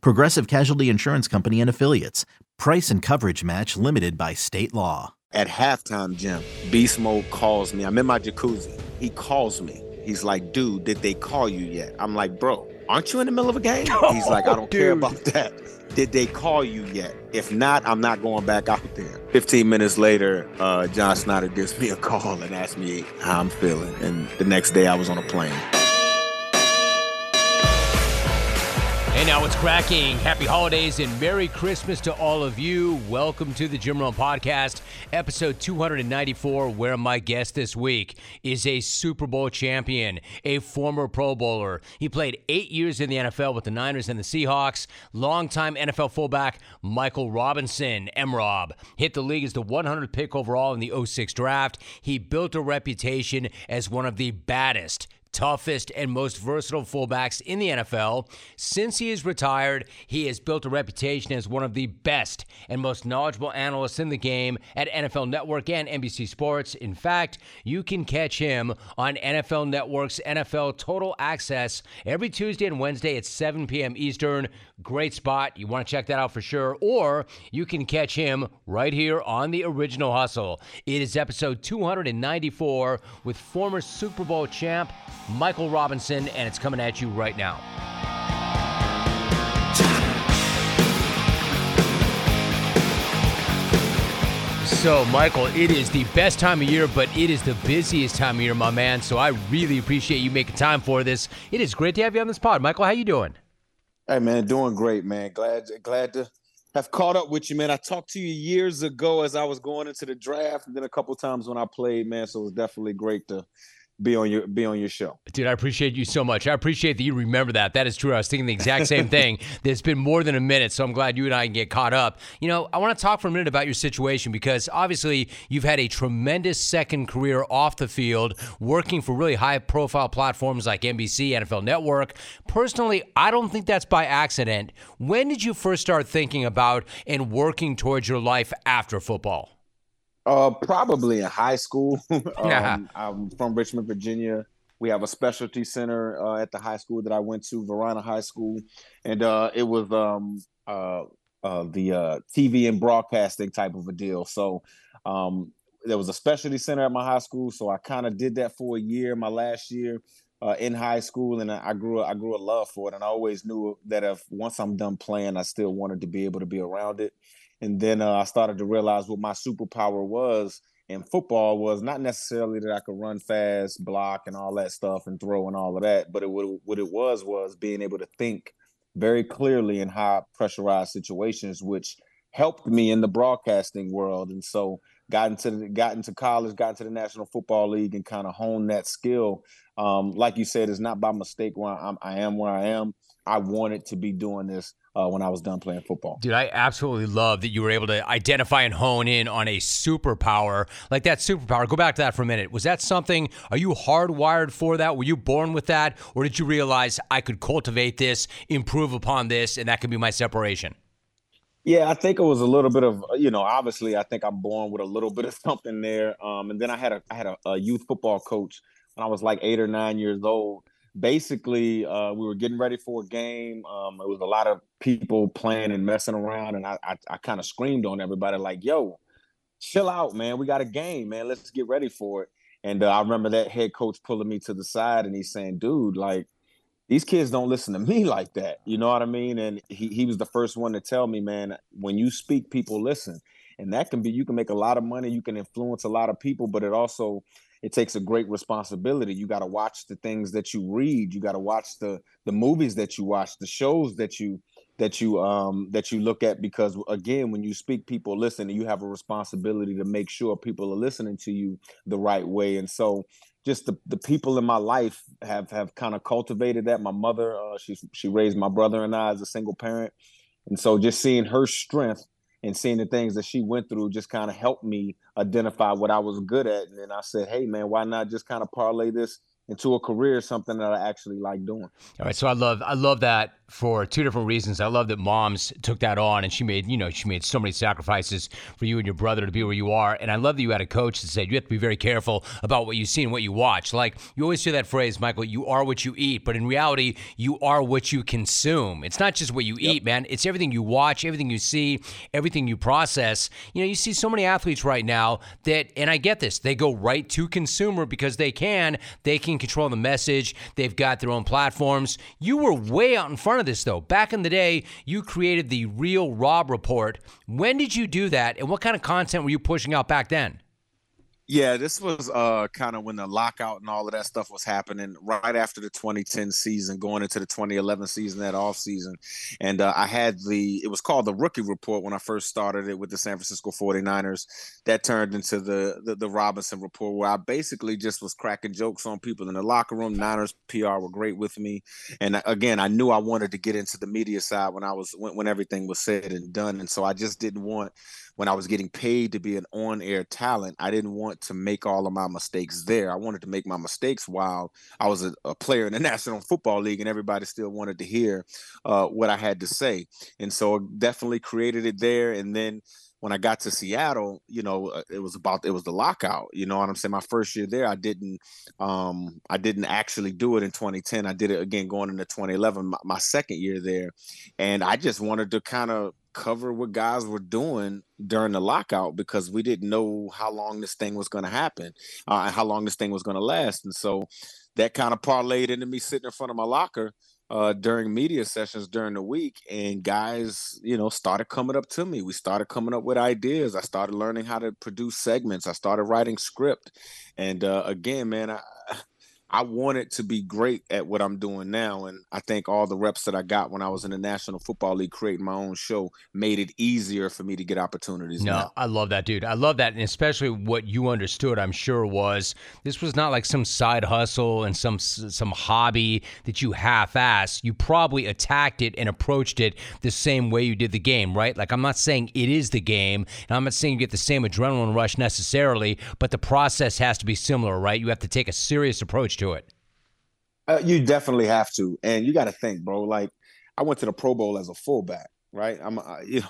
Progressive Casualty Insurance Company and Affiliates. Price and coverage match limited by state law. At halftime, Jim, Beast Mode calls me. I'm in my jacuzzi. He calls me. He's like, dude, did they call you yet? I'm like, bro, aren't you in the middle of a game? He's like, I don't care about that. Did they call you yet? If not, I'm not going back out there. 15 minutes later, uh, John Schneider gives me a call and asks me how I'm feeling. And the next day, I was on a plane. Hey, now what's cracking? Happy holidays and Merry Christmas to all of you. Welcome to the Jim Rome Podcast, episode 294, where my guest this week is a Super Bowl champion, a former Pro Bowler. He played eight years in the NFL with the Niners and the Seahawks. Longtime NFL fullback Michael Robinson, MRob, hit the league as the 100th pick overall in the 06 draft. He built a reputation as one of the baddest toughest, and most versatile fullbacks in the NFL. Since he is retired, he has built a reputation as one of the best and most knowledgeable analysts in the game at NFL Network and NBC Sports. In fact, you can catch him on NFL Network's NFL Total Access every Tuesday and Wednesday at 7 p.m. Eastern. Great spot. You want to check that out for sure. Or you can catch him right here on the original hustle. It is episode 294 with former Super Bowl champ Michael Robinson, and it's coming at you right now. So, Michael, it is the best time of year, but it is the busiest time of year, my man. So, I really appreciate you making time for this. It is great to have you on this pod, Michael. How you doing? Hey, man, doing great, man. Glad, glad to have caught up with you, man. I talked to you years ago as I was going into the draft, and then a couple times when I played, man. So it was definitely great to be on your be on your show. Dude, I appreciate you so much. I appreciate that you remember that. That is true. I was thinking the exact same thing. It's been more than a minute, so I'm glad you and I can get caught up. You know, I want to talk for a minute about your situation because obviously you've had a tremendous second career off the field, working for really high profile platforms like NBC, NFL Network. Personally, I don't think that's by accident. When did you first start thinking about and working towards your life after football? Uh, probably in high school. um, I'm from Richmond, Virginia. We have a specialty center uh, at the high school that I went to, Varina High School, and uh, it was um, uh, uh, the uh, TV and broadcasting type of a deal. So um, there was a specialty center at my high school, so I kind of did that for a year, my last year uh, in high school, and I grew I grew a love for it, and I always knew that if once I'm done playing, I still wanted to be able to be around it. And then uh, I started to realize what my superpower was in football was not necessarily that I could run fast, block, and all that stuff, and throw and all of that, but it what it was was being able to think very clearly in high pressurized situations, which helped me in the broadcasting world. And so got into got into college, got into the National Football League, and kind of honed that skill. Um, like you said, it's not by mistake where I'm, I am where I am. I wanted to be doing this uh, when I was done playing football. Dude, I absolutely love that you were able to identify and hone in on a superpower like that superpower. Go back to that for a minute. Was that something? Are you hardwired for that? Were you born with that, or did you realize I could cultivate this, improve upon this, and that could be my separation? Yeah, I think it was a little bit of you know. Obviously, I think I'm born with a little bit of something there. Um, and then I had a I had a, a youth football coach when I was like eight or nine years old basically uh, we were getting ready for a game. Um, it was a lot of people playing and messing around, and I I, I kind of screamed on everybody like, "Yo, chill out, man. We got a game, man. Let's get ready for it." And uh, I remember that head coach pulling me to the side and he's saying, "Dude, like." These kids don't listen to me like that. You know what I mean? And he, he was the first one to tell me, man, when you speak, people listen. And that can be, you can make a lot of money, you can influence a lot of people, but it also it takes a great responsibility. You got to watch the things that you read. You got to watch the the movies that you watch, the shows that you that you um that you look at because again when you speak people listen and you have a responsibility to make sure people are listening to you the right way. And so just the, the people in my life have have kind of cultivated that. My mother uh, she she raised my brother and I as a single parent. And so just seeing her strength and seeing the things that she went through just kind of helped me identify what I was good at. And then I said, hey, man, why not just kind of parlay this into a career, something that I actually like doing. All right, so I love I love that for two different reasons. I love that moms took that on and she made, you know, she made so many sacrifices for you and your brother to be where you are. And I love that you had a coach that said you have to be very careful about what you see and what you watch. Like you always hear that phrase, Michael, you are what you eat, but in reality, you are what you consume. It's not just what you yep. eat, man. It's everything you watch, everything you see, everything you process. You know, you see so many athletes right now that and I get this, they go right to consumer because they can, they can control the message, they've got their own platforms. You were way out in front of this, though. Back in the day, you created the Real Rob Report. When did you do that, and what kind of content were you pushing out back then? Yeah, this was uh, kind of when the lockout and all of that stuff was happening right after the 2010 season, going into the 2011 season, that off season. And uh, I had the, it was called the rookie report when I first started it with the San Francisco 49ers. That turned into the, the, the Robinson report, where I basically just was cracking jokes on people in the locker room. Niners PR were great with me. And uh, again, I knew I wanted to get into the media side when I was, when, when everything was said and done. And so I just didn't want, when I was getting paid to be an on air talent, I didn't want to make all of my mistakes there. I wanted to make my mistakes while I was a, a player in the National Football League and everybody still wanted to hear uh, what I had to say. And so definitely created it there. And then when I got to Seattle, you know, uh, it was about it was the lockout. You know what I'm saying? My first year there, I didn't um I didn't actually do it in 2010. I did it again going into 2011, my, my second year there, and I just wanted to kind of cover what guys were doing during the lockout because we didn't know how long this thing was going to happen uh, and how long this thing was going to last. And so that kind of parlayed into me sitting in front of my locker uh, during media sessions during the week. And guys, you know, started coming up to me. We started coming up with ideas. I started learning how to produce segments. I started writing script. And uh, again, man, I, I wanted to be great at what I'm doing now. And I think all the reps that I got when I was in the National Football League creating my own show made it easier for me to get opportunities. No, now. I love that, dude. I love that. And especially what you understood, I'm sure, was this was not like some side hustle and some some hobby that you half-assed. You probably attacked it and approached it the same way you did the game, right? Like I'm not saying it is the game, and I'm not saying you get the same adrenaline rush necessarily, but the process has to be similar, right? You have to take a serious approach to to it. Uh, you definitely have to, and you got to think, bro. Like I went to the Pro Bowl as a fullback, right? I'm, uh, you know,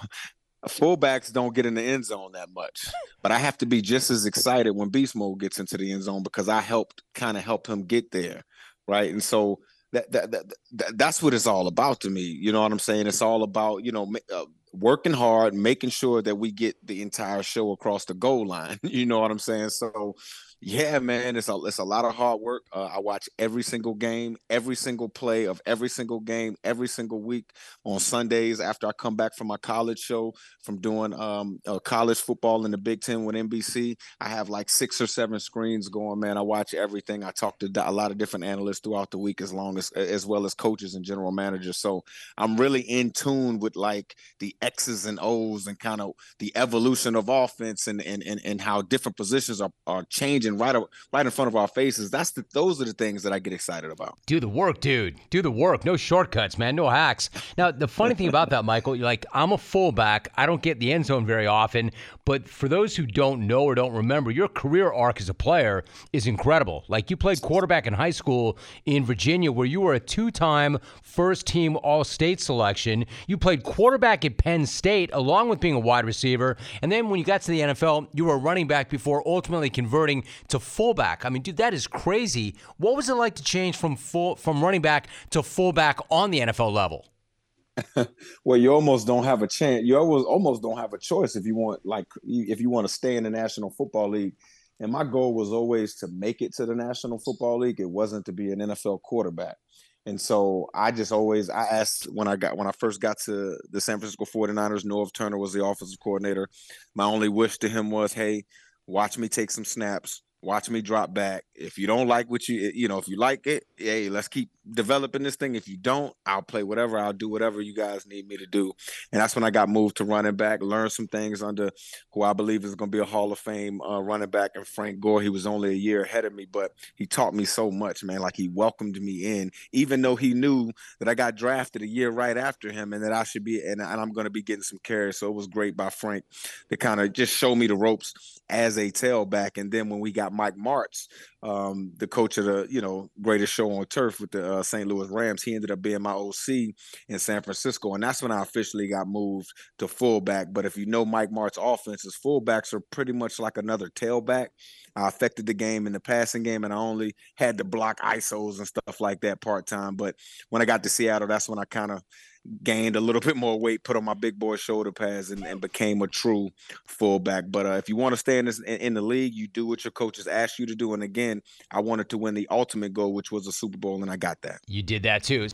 fullbacks don't get in the end zone that much, but I have to be just as excited when Beast Mode gets into the end zone because I helped kind of help him get there, right? And so that, that, that, that that's what it's all about to me. You know what I'm saying? It's all about you know uh, working hard, making sure that we get the entire show across the goal line. You know what I'm saying? So yeah, man, it's a it's a lot of hard work. Uh, I watch every single game, every single play of every single game, every single week on Sundays after I come back from my college show from doing um, uh, college football in the Big Ten with NBC. I have like six or seven screens going. Man, I watch everything. I talk to a lot of different analysts throughout the week, as long as as well as coaches and general managers. So I'm really in tune with like the X's and O's and kind of the evolution of offense and and and, and how different positions are, are changing right right in front of our faces. That's the those are the things that I get excited about. Do the work, dude. Do the work. No shortcuts, man. No hacks. Now, the funny thing about that, Michael, you're like, I'm a fullback. I don't get the end zone very often. But for those who don't know or don't remember, your career arc as a player is incredible. Like you played quarterback in high school in Virginia, where you were a two-time first-team All-State selection. You played quarterback at Penn State, along with being a wide receiver. And then when you got to the NFL, you were a running back before ultimately converting to fullback. I mean, dude, that is crazy. What was it like to change from full from running back to fullback on the NFL level? well, you almost don't have a chance. You almost almost don't have a choice if you want like if you want to stay in the National Football League. And my goal was always to make it to the National Football League. It wasn't to be an NFL quarterback. And so I just always I asked when I got when I first got to the San Francisco 49ers, Norv Turner was the offensive coordinator. My only wish to him was, hey, watch me take some snaps, watch me drop back. If you don't like what you, you know, if you like it, hey, let's keep developing this thing. If you don't, I'll play whatever. I'll do whatever you guys need me to do. And that's when I got moved to running back, learned some things under who I believe is going to be a Hall of Fame uh, running back and Frank Gore. He was only a year ahead of me, but he taught me so much, man. Like he welcomed me in, even though he knew that I got drafted a year right after him and that I should be, and, and I'm going to be getting some carries. So it was great by Frank to kind of just show me the ropes as a tailback. And then when we got Mike Martz, um, the coach of the you know greatest show on turf with the uh, Uh, St. Louis Rams. He ended up being my OC in San Francisco, and that's when I officially got moved to fullback. But if you know Mike Martz's offenses, fullbacks are pretty much like another tailback. I affected the game in the passing game, and I only had to block ISOs and stuff like that part time. But when I got to Seattle, that's when I kind of gained a little bit more weight, put on my big boy shoulder pads, and, and became a true fullback. But uh, if you want to stay in this in, in, the league, you do what your coaches ask you to do. And again, I wanted to win the ultimate goal, which was a Super Bowl, and I got that. You did that too.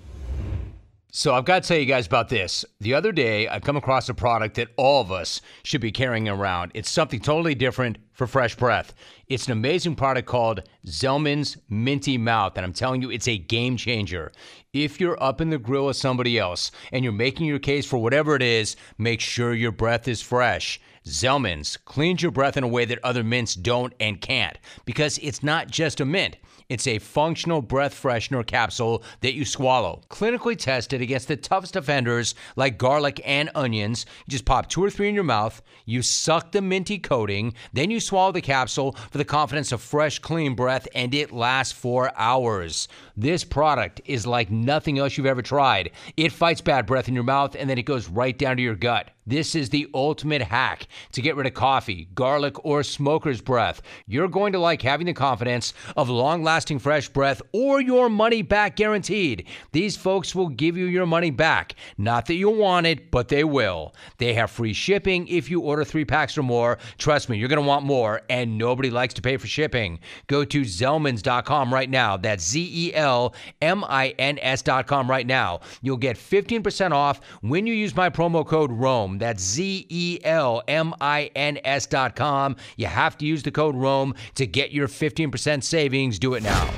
So I've got to tell you guys about this. The other day, I come across a product that all of us should be carrying around. It's something totally different for fresh breath. It's an amazing product called Zelmin's Minty Mouth, and I'm telling you, it's a game changer. If you're up in the grill with somebody else and you're making your case for whatever it is, make sure your breath is fresh. Zelmin's cleans your breath in a way that other mints don't and can't because it's not just a mint. It's a functional breath freshener capsule that you swallow. Clinically tested against the toughest offenders like garlic and onions. You just pop two or three in your mouth, you suck the minty coating, then you swallow the capsule for the confidence of fresh, clean breath, and it lasts for hours. This product is like nothing else you've ever tried. It fights bad breath in your mouth and then it goes right down to your gut. This is the ultimate hack to get rid of coffee, garlic, or smoker's breath. You're going to like having the confidence of long lasting fresh breath or your money back guaranteed. These folks will give you your money back. Not that you'll want it, but they will. They have free shipping if you order three packs or more. Trust me, you're going to want more, and nobody likes to pay for shipping. Go to Zelmins.com right now. That's Z E L M I N S.com right now. You'll get 15% off when you use my promo code ROME. That's Z E L M I N S dot com. You have to use the code ROME to get your 15% savings. Do it now.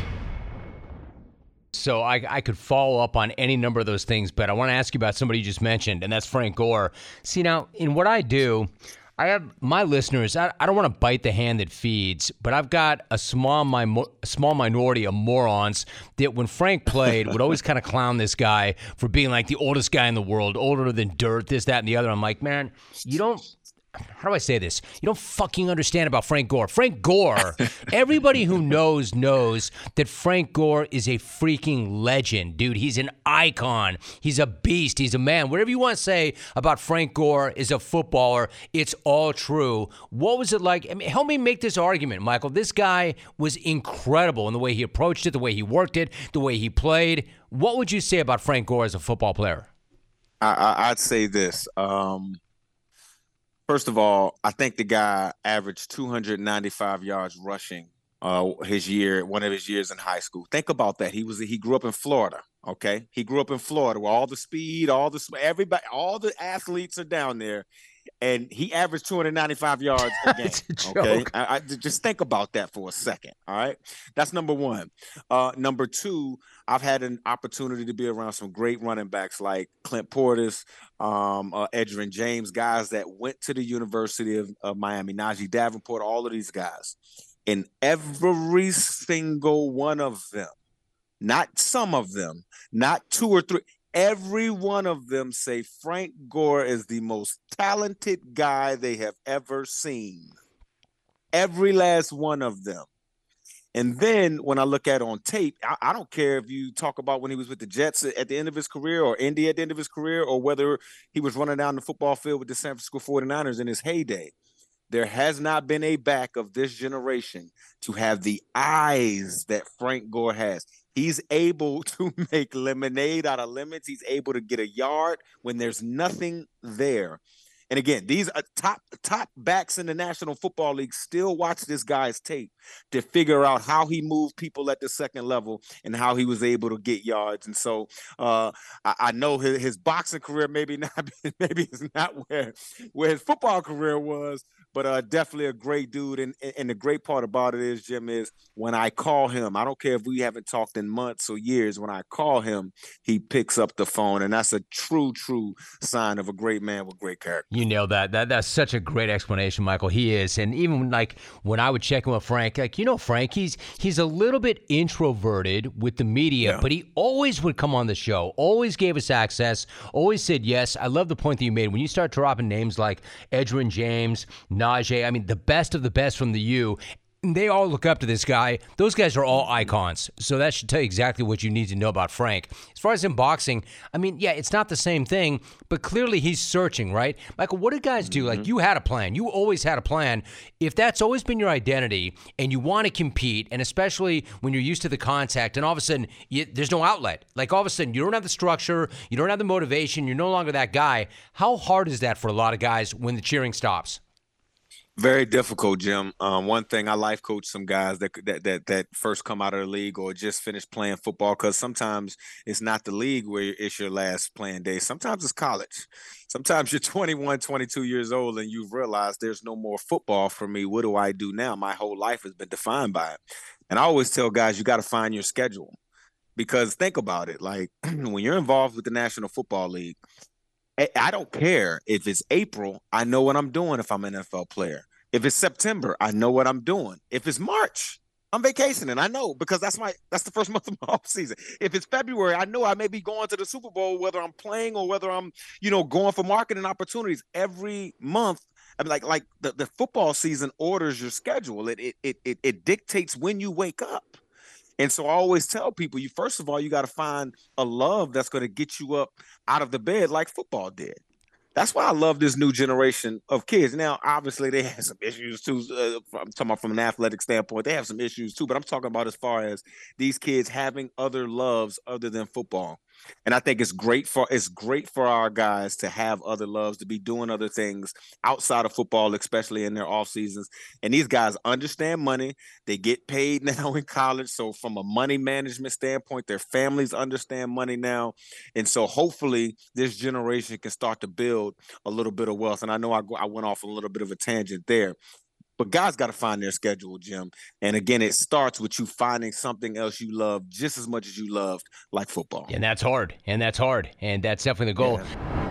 So I, I could follow up on any number of those things, but I want to ask you about somebody you just mentioned, and that's Frank Gore. See, now, in what I do, I have my listeners. I, I don't want to bite the hand that feeds, but I've got a small my small minority of morons that, when Frank played, would always kind of clown this guy for being like the oldest guy in the world, older than dirt, this, that, and the other. I'm like, man, you don't how do I say this? You don't fucking understand about Frank Gore. Frank Gore, everybody who knows knows that Frank Gore is a freaking legend, dude. He's an icon. He's a beast. He's a man. Whatever you want to say about Frank Gore as a footballer, it's all true. What was it like? I mean, help me make this argument, Michael. This guy was incredible in the way he approached it, the way he worked it, the way he played. What would you say about Frank Gore as a football player? I, would say this. Um, First of all, I think the guy averaged 295 yards rushing uh, his year, one of his years in high school. Think about that. He was he grew up in Florida. Okay, he grew up in Florida where all the speed, all the everybody, all the athletes are down there, and he averaged 295 yards a game. a okay, I, I, just think about that for a second. All right, that's number one. Uh, number two, I've had an opportunity to be around some great running backs like Clint Portis, um, uh, Edgerrin James, guys that went to the University of, of Miami, Najeh Davenport, all of these guys. And every single one of them, not some of them, not two or three, every one of them say Frank Gore is the most talented guy they have ever seen. Every last one of them. And then when I look at on tape, I, I, don't care if you talk about when he was with the Jets at the end of his career or Indy at the end of his career or whether he was running down the football field with the San Francisco 49ers in his heyday. There has not been a back of this generation to have the eyes that Frank Gore has. He's able to make lemonade out of lemons. He's able to get a yard when there's nothing there. And again, these are top top backs in the National Football League still watch this guy's tape to figure out how he moved people at the second level and how he was able to get yards. And so uh, I, I, know his, his boxing career maybe not maybe is not where where his football career was, but uh, definitely a great dude. And, and the great part about it is, Jim, is when I call him, I don't care if we haven't talked in months or years, when I call him, he picks up the phone. And that's a true, true sign of a great man with great character. You nailed that. that that's such a great explanation, Michael. He is. And even like when I would check in with Frank, like, you know, Frank, he's, he's a little bit introverted with the media, yeah. but he always would come on the show, always gave us access, always said yes. I love the point that you made. When you start dropping names like Edgerrin James, Najeh. I mean, the best of the best from the U. They all look up to this guy. Those guys are all icons. So that should tell you exactly what you need to know about Frank. As far as in boxing, I mean, yeah, it's not the same thing, but clearly he's searching, right? Michael, what do guys do? Like, mm-hmm. you had a plan. You always had a plan. If that's always been your identity and you want to compete, and especially when you're used to the contact, and all of a sudden you, there's no outlet, like all of a sudden you don't have the structure, you don't have the motivation, you're no longer that guy, how hard is that for a lot of guys when the cheering stops? Very difficult, Jim. Um, one thing I life coach some guys that that that that first come out of the league or just finished playing football because sometimes it's not the league where it's your last playing day. Sometimes it's college. Sometimes you're 21, 22 years old and you've realized there's no more football for me. What do I do now? My whole life has been defined by it. And I always tell guys you got to find your schedule because think about it. Like when you're involved with the National Football League, I don't care if it's April. I know what I'm doing if I'm an NFL player. If it's September, I know what I'm doing. If it's March, I'm vacationing. I know because that's my that's the first month of my off season. If it's February, I know I may be going to the Super Bowl, whether I'm playing or whether I'm, you know, going for marketing opportunities. Every month, I mean, like like the, the football season orders your schedule. It it it it dictates when you wake up. And so I always tell people, you first of all, you got to find a love that's going to get you up out of the bed like football did. That's why I love this new generation of kids. Now, obviously, they have some issues too. Uh, I'm talking about from an athletic standpoint, they have some issues too. But I'm talking about as far as these kids having other loves other than football and I think it's great for it's great for our guys to have other loves, to be doing other things outside of football, especially in their off seasons. And these guys understand money; they get paid now in college. So from a money management standpoint, their families understand money now, and so hopefully this generation can start to build a little bit of wealth. And I know I, I went off a little bit of a tangent there, but guys got to find their schedule, Jim. And again, it starts with you finding something else you love just as much as you loved, like football. And that's hard. And that's hard. And that's definitely the goal. Yeah.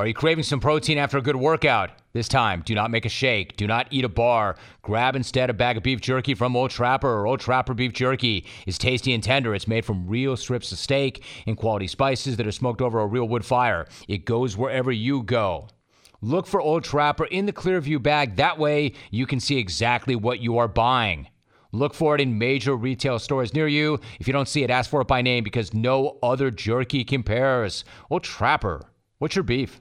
Are you craving some protein after a good workout? This time, do not make a shake. Do not eat a bar. Grab instead a bag of beef jerky from Old Trapper or Old Trapper Beef Jerky. is tasty and tender. It's made from real strips of steak and quality spices that are smoked over a real wood fire. It goes wherever you go. Look for Old Trapper in the Clearview bag. That way, you can see exactly what you are buying. Look for it in major retail stores near you. If you don't see it, ask for it by name because no other jerky compares. Old Trapper, what's your beef?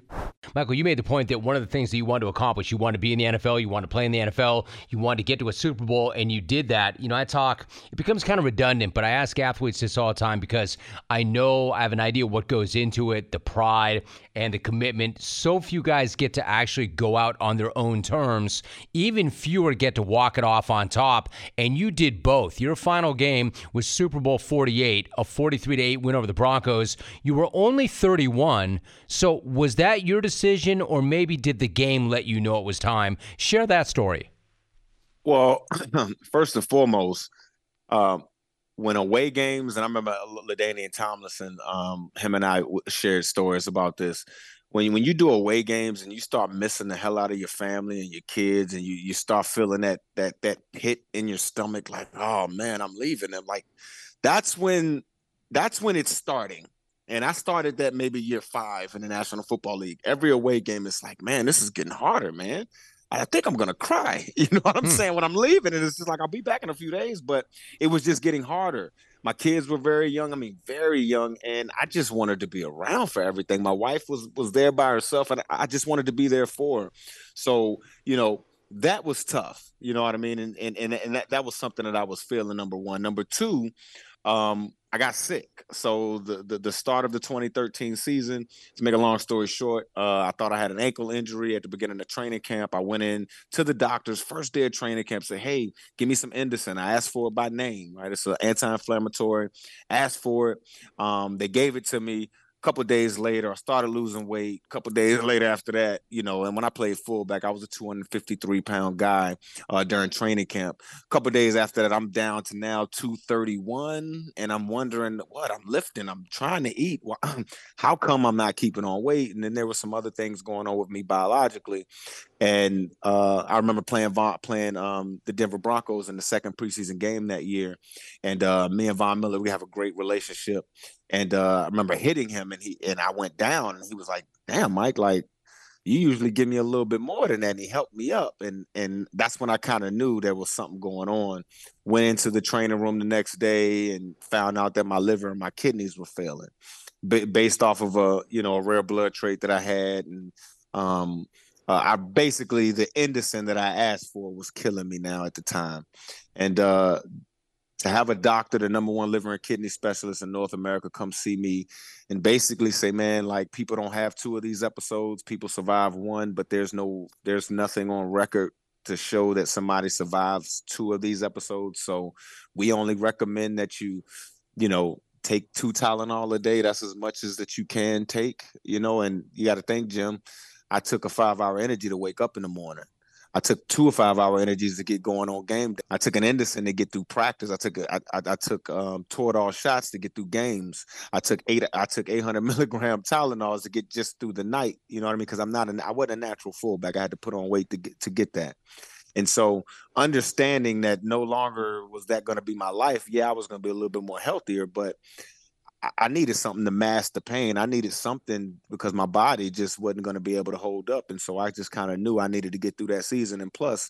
Michael, you made the point that one of the things that you want to accomplish, you want to be in the NFL, you want to play in the NFL, you want to get to a Super Bowl, and you did that. You know, I talk, it becomes kind of redundant, but I ask athletes this all the time because I know I have an idea what goes into it, the pride and the commitment. So few guys get to actually go out on their own terms. Even fewer get to walk it off on top, and you did both. Your final game was Super Bowl 48, a 43 to 8 win over the Broncos. You were only 31. So was that your decision, or maybe did the game let you know it was time? Share that story. Well, first and foremost, um, when away games, and I remember LaDainian Tomlinson, um, him and I shared stories about this. When you, when you do away games and you start missing the hell out of your family and your kids, and you you start feeling that that that hit in your stomach, like, oh man, I'm leaving them. Like, that's when that's when it's starting. And I started that maybe year five in the National Football League. Every away game, it's like, man, this is getting harder, man. I think I'm gonna cry. You know what I'm hmm. saying? When I'm leaving, and it's just like I'll be back in a few days, but it was just getting harder. My kids were very young. I mean, very young, and I just wanted to be around for everything. My wife was was there by herself, and I just wanted to be there for her. So, you know, that was tough. You know what I mean? And and and, and that, that was something that I was feeling. Number one. Number two, um, I got sick. So the, the, the start of the 2013 season, to make a long story short, uh, I thought I had an ankle injury at the beginning of training camp. I went in to the doctor's first day of training camp, said, "Hey, give me some Indocin." I asked for it by name, right? It's an anti-inflammatory. Asked for it. Um, they gave it to me couple days later, I started losing weight. A couple days later after that, you know, and when I played fullback, I was a 253 pound guy uh, during training camp. A couple days after that, I'm down to now 231, and I'm wondering what I'm lifting. I'm trying to eat. How come I'm not keeping on weight? And then there were some other things going on with me biologically, and uh, I remember playing playing um, the Denver Broncos in the second preseason game that year, and uh, me and Von Miller, we have a great relationship. And uh, I remember hitting him, and he and I went down, and he was like, "Damn, Mike, like you usually give me a little bit more than that." And he helped me up, and and that's when I kind of knew there was something going on. Went into the training room the next day and found out that my liver and my kidneys were failing, b- based off of a you know a rare blood trait that I had, and um, uh, I basically the Indocin that I asked for was killing me now at the time, and uh, to have a doctor, the number one liver and kidney specialist in North America, come see me and basically say, man, like people don't have two of these episodes. People survive one, but there's no, there's nothing on record to show that somebody survives two of these episodes. So we only recommend that you, you know, take two Tylenol a day. That's as much as that you can take, you know, and you got to think, Jim, I took a five hour energy to wake up in the morning. I took two or five hour energies to get going on game day. I took an Indocin to get through practice. I took a, I, I, I took um, Toradol shots to get through games. I took eight. I took 800 milligram Tylenols to get just through the night. You know what I mean? Because I'm not. A, I wasn't a natural fullback. I had to put on weight to get to get that. And so understanding that no longer was that going to be my life. Yeah, I was going to be a little bit more healthier, but I needed something to mask the pain. I needed something because my body just wasn't going to be able to hold up. And so I just kind of knew I needed to get through that season. And plus,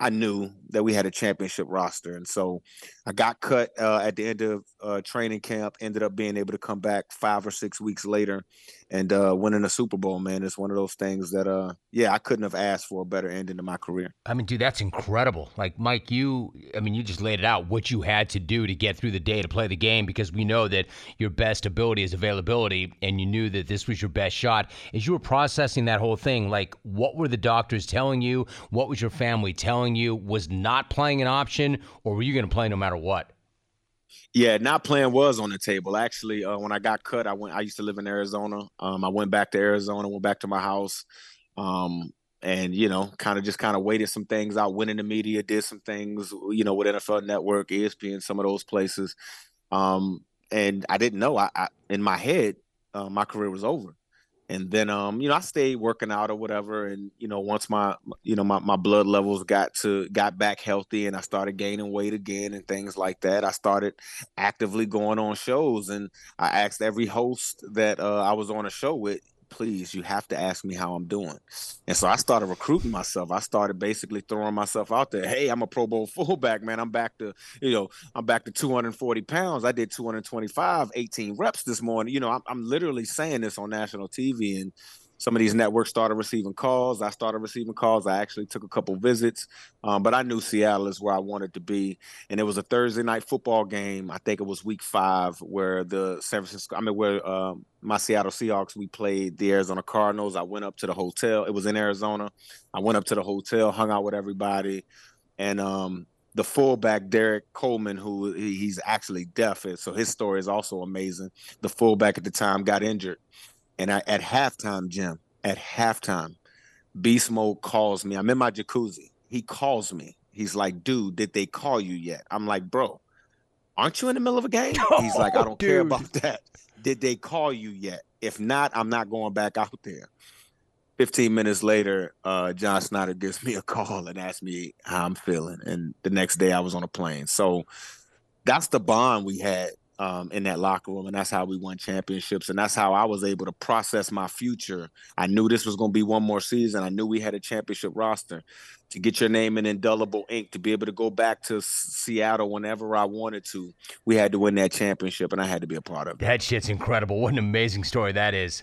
I knew that we had a championship roster. And so I got cut uh, at the end of uh, training camp, ended up being able to come back five or six weeks later and uh, winning a Super Bowl, man. It's one of those things that, uh, yeah, I couldn't have asked for a better ending to my career. I mean, dude, that's incredible. Like, Mike, you, I mean, you just laid it out what you had to do to get through the day to play the game because we know that your best ability is availability and you knew that this was your best shot. As you were processing that whole thing, like, what were the doctors telling you? What was your family telling you? Was not playing an option or were you going to play no matter what? Yeah, not playing was on the table. Actually, uh, when I got cut, I went. I used to live in Arizona. Um, I went back to Arizona, went back to my house, um, and you know, kind of just kind of waited some things out. Went in the media, did some things, you know, with NFL Network, ESPN, some of those places. Um, and I didn't know. I, I in my head, uh, my career was over and then um you know i stayed working out or whatever and you know once my you know my, my blood levels got to got back healthy and i started gaining weight again and things like that i started actively going on shows and i asked every host that uh, i was on a show with please, you have to ask me how I'm doing. And so I started recruiting myself. I started basically throwing myself out there. Hey, I'm a Pro Bowl fullback, man. I'm back to, you know, I'm back to 240 pounds. I did 225, 18 reps this morning. You know, I'm, I'm literally saying this on national TV. And some of these networks started receiving calls. I started receiving calls. I actually took a couple visits, um, but I knew Seattle is where I wanted to be. And it was a Thursday night football game. I think it was Week Five, where the San Francisco, I mean, where um, my Seattle Seahawks we played the Arizona Cardinals. I went up to the hotel. It was in Arizona. I went up to the hotel, hung out with everybody, and um, the fullback Derrick Coleman, who he's actually deaf, so his story is also amazing. The fullback at the time got injured and I, at halftime, Jim, at halftime, Beast Mode calls me. I'm in my jacuzzi. He calls me. He's like, dude, did they call you yet? I'm like, bro, aren't you in the middle of a game? Oh, He's like, I don't dude. care about that. Did they call you yet? If not, I'm not going back out there. 15 minutes later, uh, John Schneider gives me a call and asks me how I'm feeling. And the next day I was on a plane. So that's the bond we had um, in that locker room, and that's how we won championships, and that's how I was able to process my future. I knew this was going to be one more season. I knew we had a championship roster to get your name in indelible ink to be able to go back to Seattle whenever I wanted to. We had to win that championship, and I had to be a part of it. That shit's incredible. What an amazing story that is.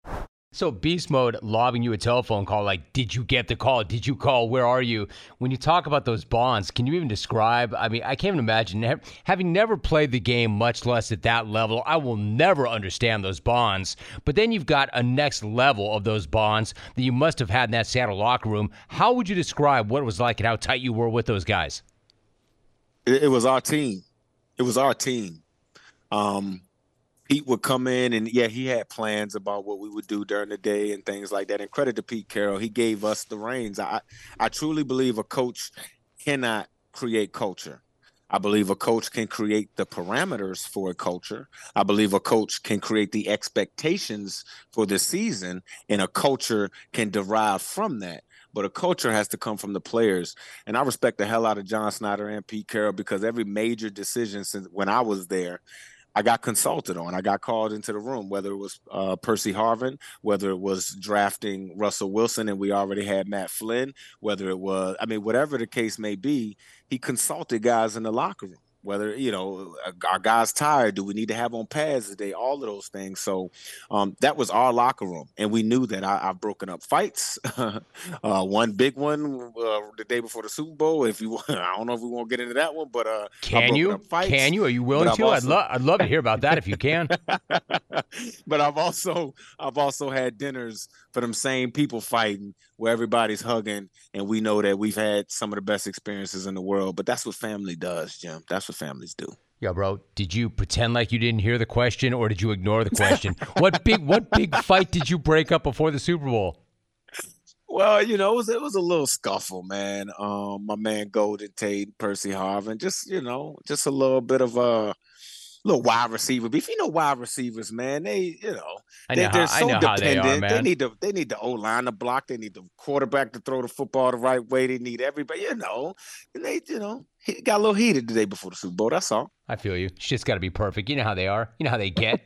So beast mode lobbing you a telephone call like did you get the call? Did you call? Where are you? When you talk about those bonds, can you even describe? I mean, I can't even imagine having never played the game much less at that level. I will never understand those bonds. But then you've got a next level of those bonds that you must have had in that Seattle locker room. How would you describe what it was like and how tight you were with those guys? It, it was our team. It was our team. Um, Pete would come in and yeah, he had plans about what we would do during the day and things like that. And credit to Pete Carroll, he gave us the reins. I I truly believe a coach cannot create culture. I believe a coach can create the parameters for a culture. I believe a coach can create the expectations for the season, and a culture can derive from that. But a culture has to come from the players. And I respect the hell out of John Schneider and Pete Carroll because every major decision since when I was there I got consulted on. I got called into the room, whether it was uh, Percy Harvin, whether it was drafting Russell Wilson, and we already had Matt Flynn, whether it was, I mean, whatever the case may be, he consulted guys in the locker room whether you know our guys tired? Do we need to have on pads today? All of those things. So um, that was our locker room and we knew that I, have broken up fights. Uh, one big one uh, the day before the super bowl if you i don't know if we want to get into that one but uh, can you? fights, can you? Are you willing to? Also... I'd, lo- I'd love to hear about that if you can. But i've also i've also had dinners for them same people fighting where everybody's hugging and we know that we've had some of the best experiences in the world but that's what family does jim that's what families do yeah, bro. Did you pretend like you didn't hear the question, or did you ignore the question? what big, what big fight did you break up before the Super Bowl? Well, you know, it was it was a little scuffle, man. Um, my man Golden Tate, Percy Harvin, just you know, just a little bit of a little wide receiver beef. You know, wide receivers, man. They, you know, they, are so dependent. They, are, they, need the they need the O line to block. They need the quarterback to throw the football the right way. They need everybody. You know, and they, you know, he got a little heated the day before the Super Bowl. That's all. I feel you. It's just got to be perfect. You know how they are. You know how they get.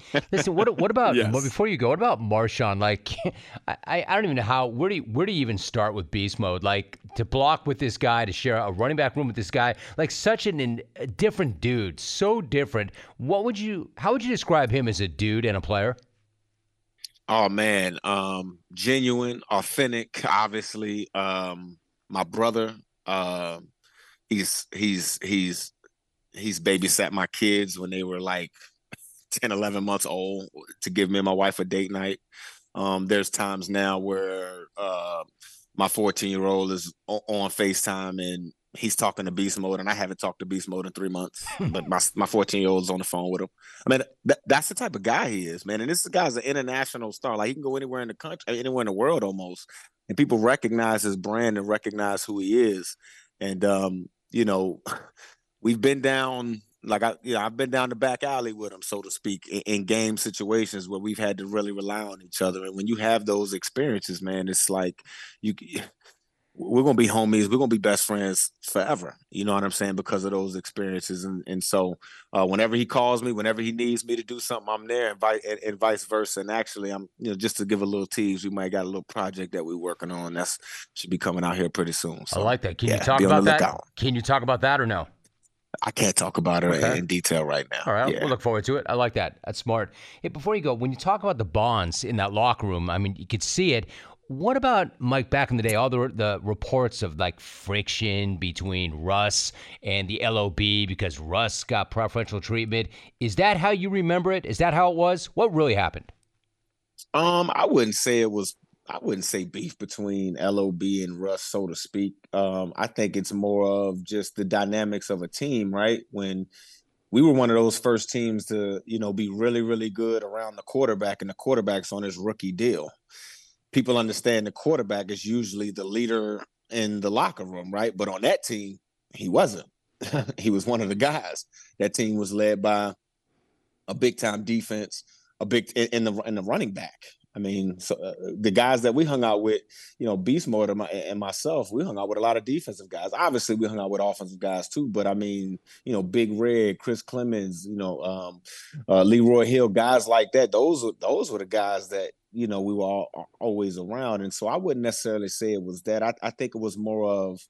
Listen, what what about yes. well, before you go? What about Marshawn? Like, I, I don't even know how. Where do you, where do you even start with beast mode? Like to block with this guy, to share a running back room with this guy, like such an, a different dude, so different. What would you? How would you describe him as a dude and a player? Oh man, um, genuine, authentic. Obviously, um, my brother. Uh, he's he's he's he's babysat my kids when they were like 10 11 months old to give me and my wife a date night. Um, there's times now where uh, my 14 year old is on facetime and he's talking to beast mode and i haven't talked to beast mode in three months but my my 14 year old's on the phone with him. I mean that, that's the type of guy he is man and this guy's an international star. Like he can go anywhere in the country anywhere in the world almost and people recognize his brand and recognize who he is. And um, you know we've been down like I, you know, I've been down the back alley with him, so to speak, in, in, game situations where we've had to really rely on each other. And when you have those experiences, man, it's like you, we're gonna be homies. We're gonna be best friends forever. You know what I'm saying? Because of those experiences, and and so uh, whenever he calls me, whenever he needs me to do something, I'm there, and, vi- and, and, vice versa. And actually, I'm you know just to give a little tease, we might got a little project that we're working on that's should be coming out here pretty soon. So, I like that. Can yeah, you talk about that? Can you talk about that or no? I can't talk about it okay. in detail right now. All right, yeah. we'll look forward to it. I like that. That's smart. Hey, before you go, when you talk about the bonds in that locker room, I mean, you could see it. What about Mike back in the day? All the the reports of like friction between Russ and the LOB because Russ got preferential treatment. Is that how you remember it? Is that how it was? What really happened? Um, I wouldn't say it was I wouldn't say beef between LOB and Russ, so to speak. Um, I think it's more of just the dynamics of a team, right? When we were one of those first teams to, you know, be really, really good around the quarterback, and the quarterback's on his rookie deal. People understand the quarterback is usually the leader in the locker room, right? But on that team, he wasn't. he was one of the guys. That team was led by a big time defense, a big in the in the running back I mean, so, uh, the guys that we hung out with, you know, Beast Mode and, my, and, myself, we hung out with a lot of defensive guys. Obviously, we hung out with offensive guys too. But I mean, you know, Big Red, Chris Clemons, you know, um, uh, Leroy Hill, guys like that. Those were those were the guys that you know we were all, always around. And so I wouldn't necessarily say it was that. I, I think it was more of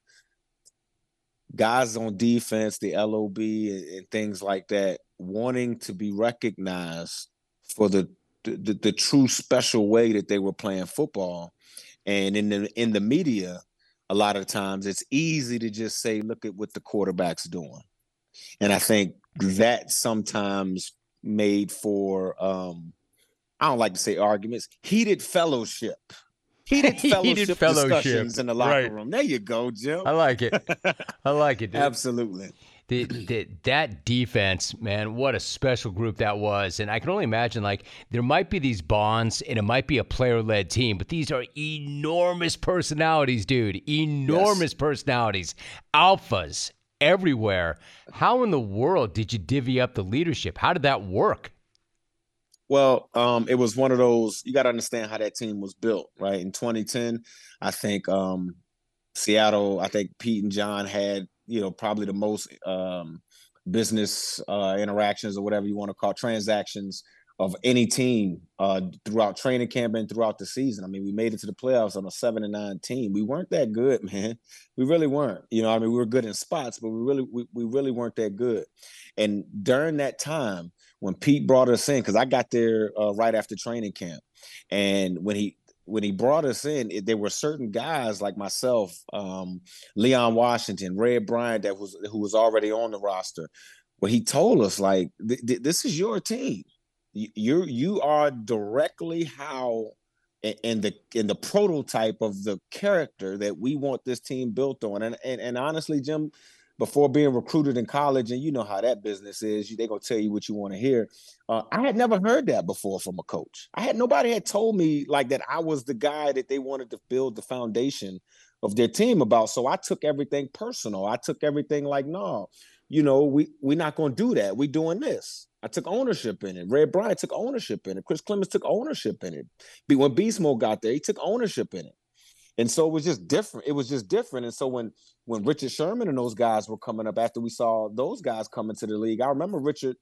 guys on defense, the LOB, and, and things like that, wanting to be recognized for the the, the, true special way that they were playing football. And in the in the media, a lot of times it's easy to just say, look at what the quarterback's doing. And I think that sometimes made for um, I don't like to say arguments, heated fellowship. Heated fellowship, heated fellowship. discussions in the locker right. room. There you go, Jim. I like it. I like it. Dude. Absolutely the, the, that defense, man, what a special group that was. And I can only imagine, like, there might be these bonds and it might be a player led team, but these are enormous personalities, dude. Enormous yes. personalities, alphas everywhere. How in the world did you divvy up the leadership? How did that work? Well, um, it was one of those, you got to understand how that team was built, right? In 2010, I think um, Seattle, I think Pete and John had you know probably the most um, business uh, interactions or whatever you want to call transactions of any team uh, throughout training camp and throughout the season. I mean, we made it to the playoffs on a seven and nine team. We weren't that good, man. We really weren't. You know, I mean, we were good in spots, but we really we, we really weren't that good. And during that time, when Pete brought us in, because I got there uh, right after training camp, and when he when he brought us in, it, there were certain guys like myself, um, Leon Washington, Red Bryant, that was who was already on the roster, where he told us like, "This is your team. You you are directly how." in the in the prototype of the character that we want this team built on and and, and honestly jim before being recruited in college, and you know how that business is. They're gonna tell you what you want to hear. Uh, I had never heard that before from a coach. I had nobody had told me like that I was the guy that they wanted to build the foundation of their team about. So I took everything personal. I took everything like, no, you know, we we're not gonna do that. We doing this. I took ownership in it. Red Bryant took ownership in it. Chris Clemons took ownership in it. When Beast Mode got there, he took ownership in it and so it was just different. It was just different. And so when when Richard Sherman and those guys were coming up after we saw those guys coming to the league, I remember Richard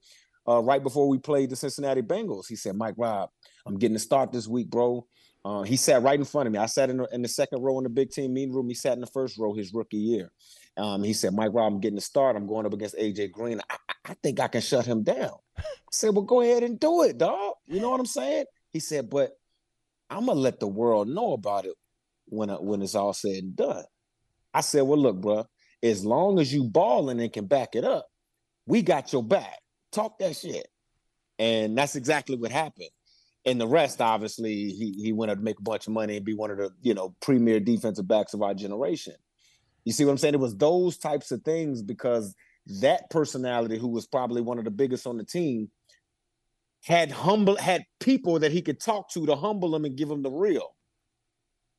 uh, right before we played the Cincinnati Bengals. He said, "Mike Rob, I'm getting a start this week, bro." Uh, he sat right in front of me. I sat in the, in the second row in the big team meeting room. He sat in the first row his rookie year. Um, he said, Mike Rob, I'm getting a start. I'm going up against AJ Green. I, I think I can shut him down. I said, Well, go ahead and do it, dog. You know what I'm saying? He said, But I'm gonna let the world know about it when uh, when it's all said and done. I said, well, look, bro, as long as you balling and can back it up, we got your back. Talk that shit. And that's exactly what happened. And the rest, obviously, he he went to make a bunch of money and be one of the you know premier defensive backs of our generation. You see what I'm saying? It was those types of things because that personality, who was probably one of the biggest on the team, had humble had people that he could talk to to humble him and give him the real.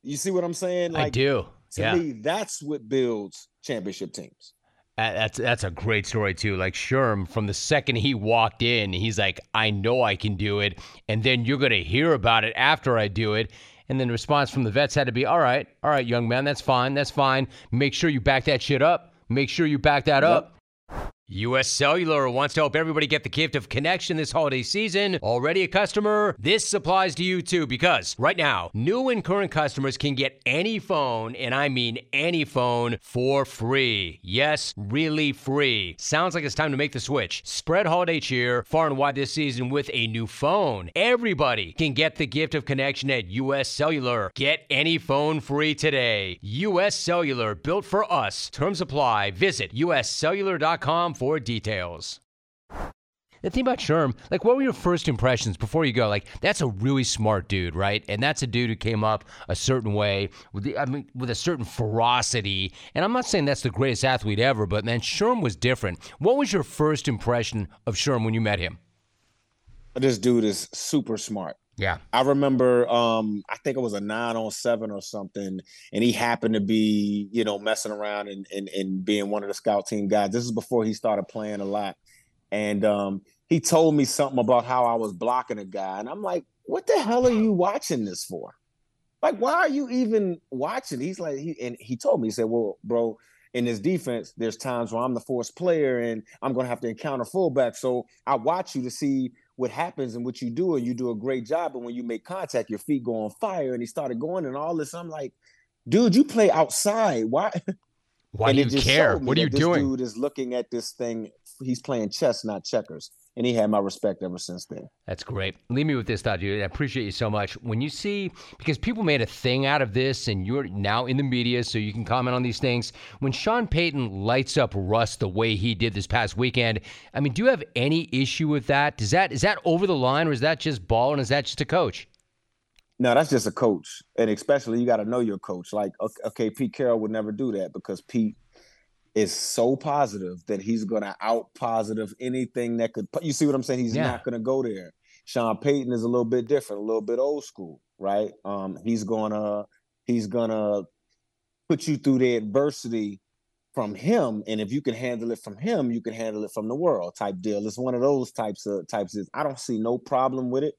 You see what I'm saying? Like, I do. To yeah. me, that's what builds championship teams. That's that's a great story too. Like Sherm, from the second he walked in, he's like, "I know I can do it," and then you're gonna hear about it after I do it. And then the response from the vets had to be, "All right, all right, young man, that's fine, that's fine. Make sure you back that shit up. Make sure you back that yep. up." US Cellular wants to help everybody get the gift of connection this holiday season. Already a customer? This applies to you too because right now, new and current customers can get any phone, and I mean any phone, for free. Yes, really free. Sounds like it's time to make the switch. Spread holiday cheer far and wide this season with a new phone. Everybody can get the gift of connection at US Cellular. Get any phone free today. US Cellular, built for us. Terms apply. Visit uscellular.com for details. The thing about Sherm, like, what were your first impressions before you go? Like, that's a really smart dude, right? And that's a dude who came up a certain way, with the, I mean, with a certain ferocity. And I'm not saying that's the greatest athlete ever, but man, Sherm was different. What was your first impression of Sherm when you met him? This dude is super smart. Yeah. I remember um I think it was a nine on seven or something, and he happened to be, you know, messing around and, and and being one of the scout team guys. This is before he started playing a lot. And um he told me something about how I was blocking a guy. And I'm like, what the hell are you watching this for? Like, why are you even watching? He's like, he and he told me, he said, Well, bro, in this defense, there's times where I'm the forced player and I'm gonna have to encounter fullback. So I watch you to see what happens and what you do, and you do a great job. And when you make contact, your feet go on fire. And he started going and all this. I'm like, dude, you play outside. Why? Why do you care? What are you doing? Dude is looking at this thing. He's playing chess, not checkers and he had my respect ever since then. That's great. Leave me with this thought, dude. I appreciate you so much. When you see, because people made a thing out of this, and you're now in the media, so you can comment on these things. When Sean Payton lights up Russ the way he did this past weekend, I mean, do you have any issue with that? Does that is that over the line, or is that just ball, and is that just a coach? No, that's just a coach, and especially you got to know your coach. Like, okay, Pete Carroll would never do that because Pete is so positive that he's going to out positive anything that could. You see what I'm saying? He's yeah. not going to go there. Sean Payton is a little bit different, a little bit old school, right? Um, he's gonna he's gonna put you through the adversity from him, and if you can handle it from him, you can handle it from the world type deal. It's one of those types of types. Is I don't see no problem with it.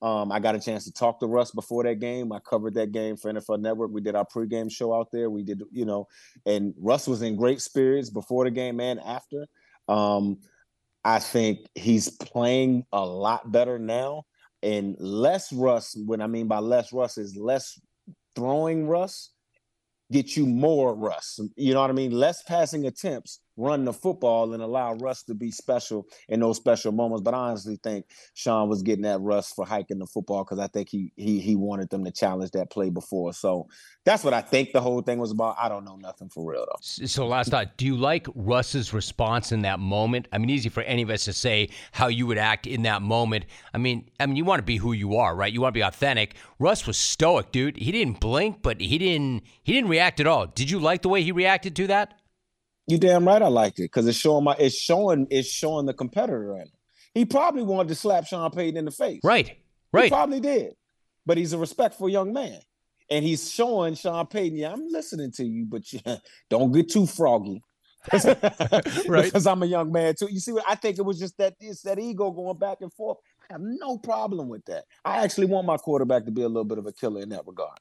Um, I got a chance to talk to Russ before that game. I covered that game for NFL Network. We did our pregame show out there. We did, you know, and Russ was in great spirits before the game and after. Um, I think he's playing a lot better now and less Russ. What I mean by less Russ is less throwing Russ, get you more Russ. You know what I mean? Less passing attempts, run the football and allow Russ to be special in those special moments. But I honestly think Sean was getting that Russ for hiking the football because I think he he he wanted them to challenge that play before. So that's what I think the whole thing was about. I don't know nothing for real though. So last thought, do you like Russ's response in that moment? I mean, easy for any of us to say how you would act in that moment. I mean, I mean, you want to be who you are, right? You want to be authentic. Russ was stoic, dude. He didn't blink, but he didn't he didn't react at all. Did you like the way he reacted to that? You damn right I liked it because it's showing my it's showing it's showing the competitor in him. He probably wanted to slap Sean Payton in the face. Right. Right. He probably did. But he's a respectful young man. And he's showing Sean Payton, yeah, I'm listening to you, but you, don't get too froggy. right. Because I'm a young man too. You see what I think it was just that it's that ego going back and forth. I have no problem with that. I actually want my quarterback to be a little bit of a killer in that regard.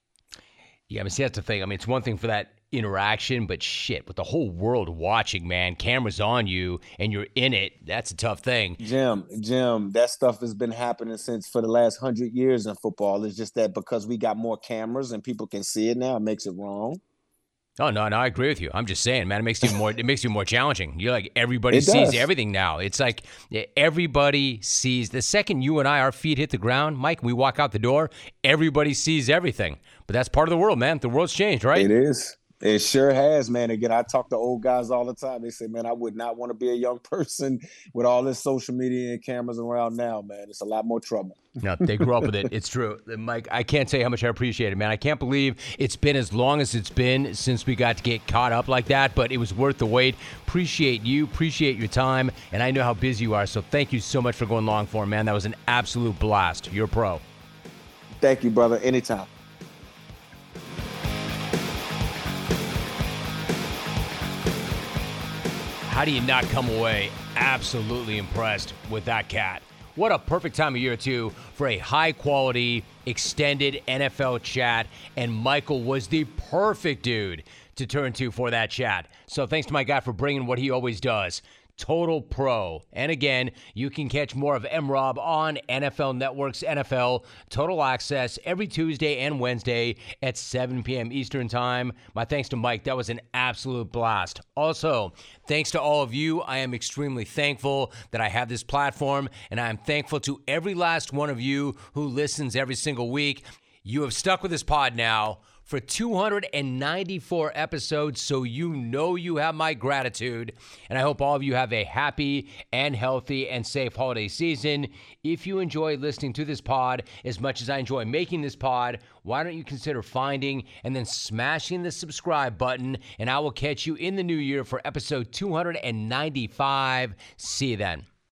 Yeah, I mean, see, that's the thing. I mean, it's one thing for that interaction, but shit, with the whole world watching, man, cameras on you and you're in it, that's a tough thing. Jim, Jim, that stuff has been happening since for the last hundred years in football. It's just that because we got more cameras and people can see it now, it makes it wrong. Oh no, no, I agree with you. I'm just saying, man, it makes you more. it makes you more challenging. You're like everybody it sees does. everything now. It's like everybody sees. The second you and I, our feet hit the ground, Mike, we walk out the door. Everybody sees everything. But that's part of the world, man. The world's changed, right? It is. It sure has, man. Again, I talk to old guys all the time. They say, man, I would not want to be a young person with all this social media and cameras around now, man. It's a lot more trouble. no, they grew up with it. It's true. Uh, Mike, I can't say how much I appreciate it, man. I can't believe it's been as long as it's been since we got to get caught up like that, but it was worth the wait. Appreciate you, appreciate your time, and I know how busy you are, so thank you so much for going long for, man. That was an absolute blast. You're a pro. Thank you, brother. Anytime. How do you not come away absolutely impressed with that cat? What a perfect time of year, too, for a high quality, extended NFL chat. And Michael was the perfect dude to turn to for that chat. So thanks to my guy for bringing what he always does Total Pro. And again, you can catch more of M Rob on NFL Network's NFL Total Access every Tuesday and Wednesday at 7 p.m. Eastern Time. My thanks to Mike. That was an absolute blast. Also, thanks to all of you. I am extremely thankful that I have this platform, and I am thankful to every last one of you who listens every single week. You have stuck with this pod now for 294 episodes, so you know you have my gratitude. And I hope all of you have a happy and healthy and safe holiday season. If you enjoy listening to this pod as much as I enjoy making this pod, why don't you consider finding and then smashing the subscribe button? And I will catch you in the new year for episode 295. See you then.